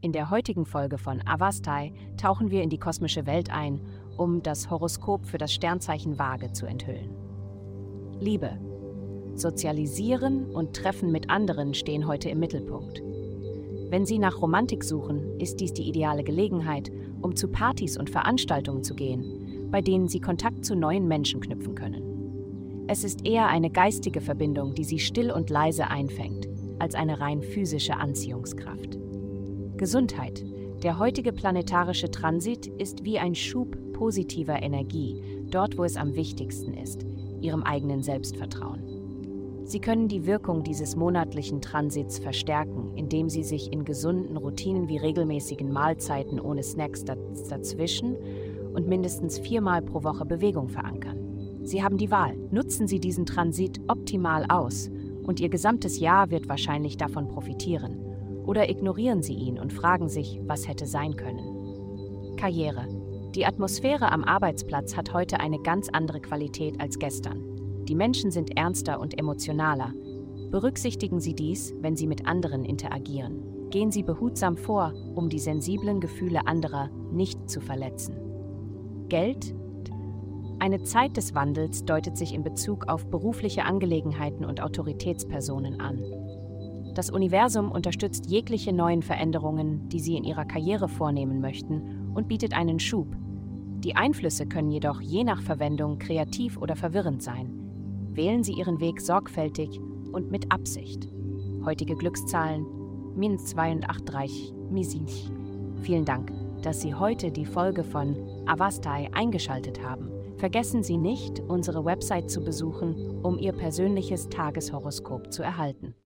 In der heutigen Folge von Avastai tauchen wir in die kosmische Welt ein, um das Horoskop für das Sternzeichen Waage zu enthüllen. Liebe. Sozialisieren und Treffen mit anderen stehen heute im Mittelpunkt. Wenn Sie nach Romantik suchen, ist dies die ideale Gelegenheit, um zu Partys und Veranstaltungen zu gehen, bei denen Sie Kontakt zu neuen Menschen knüpfen können. Es ist eher eine geistige Verbindung, die Sie still und leise einfängt, als eine rein physische Anziehungskraft. Gesundheit. Der heutige planetarische Transit ist wie ein Schub positiver Energie, dort wo es am wichtigsten ist, Ihrem eigenen Selbstvertrauen. Sie können die Wirkung dieses monatlichen Transits verstärken, indem Sie sich in gesunden Routinen wie regelmäßigen Mahlzeiten ohne Snacks dazwischen und mindestens viermal pro Woche Bewegung verankern. Sie haben die Wahl. Nutzen Sie diesen Transit optimal aus und Ihr gesamtes Jahr wird wahrscheinlich davon profitieren. Oder ignorieren Sie ihn und fragen sich, was hätte sein können. Karriere. Die Atmosphäre am Arbeitsplatz hat heute eine ganz andere Qualität als gestern. Die Menschen sind ernster und emotionaler. Berücksichtigen Sie dies, wenn Sie mit anderen interagieren. Gehen Sie behutsam vor, um die sensiblen Gefühle anderer nicht zu verletzen. Geld? Eine Zeit des Wandels deutet sich in Bezug auf berufliche Angelegenheiten und Autoritätspersonen an. Das Universum unterstützt jegliche neuen Veränderungen, die Sie in Ihrer Karriere vornehmen möchten, und bietet einen Schub. Die Einflüsse können jedoch je nach Verwendung kreativ oder verwirrend sein. Wählen Sie Ihren Weg sorgfältig und mit Absicht. Heutige Glückszahlen min 283 Misich. Vielen Dank, dass Sie heute die Folge von Avastai eingeschaltet haben. Vergessen Sie nicht, unsere Website zu besuchen, um Ihr persönliches Tageshoroskop zu erhalten.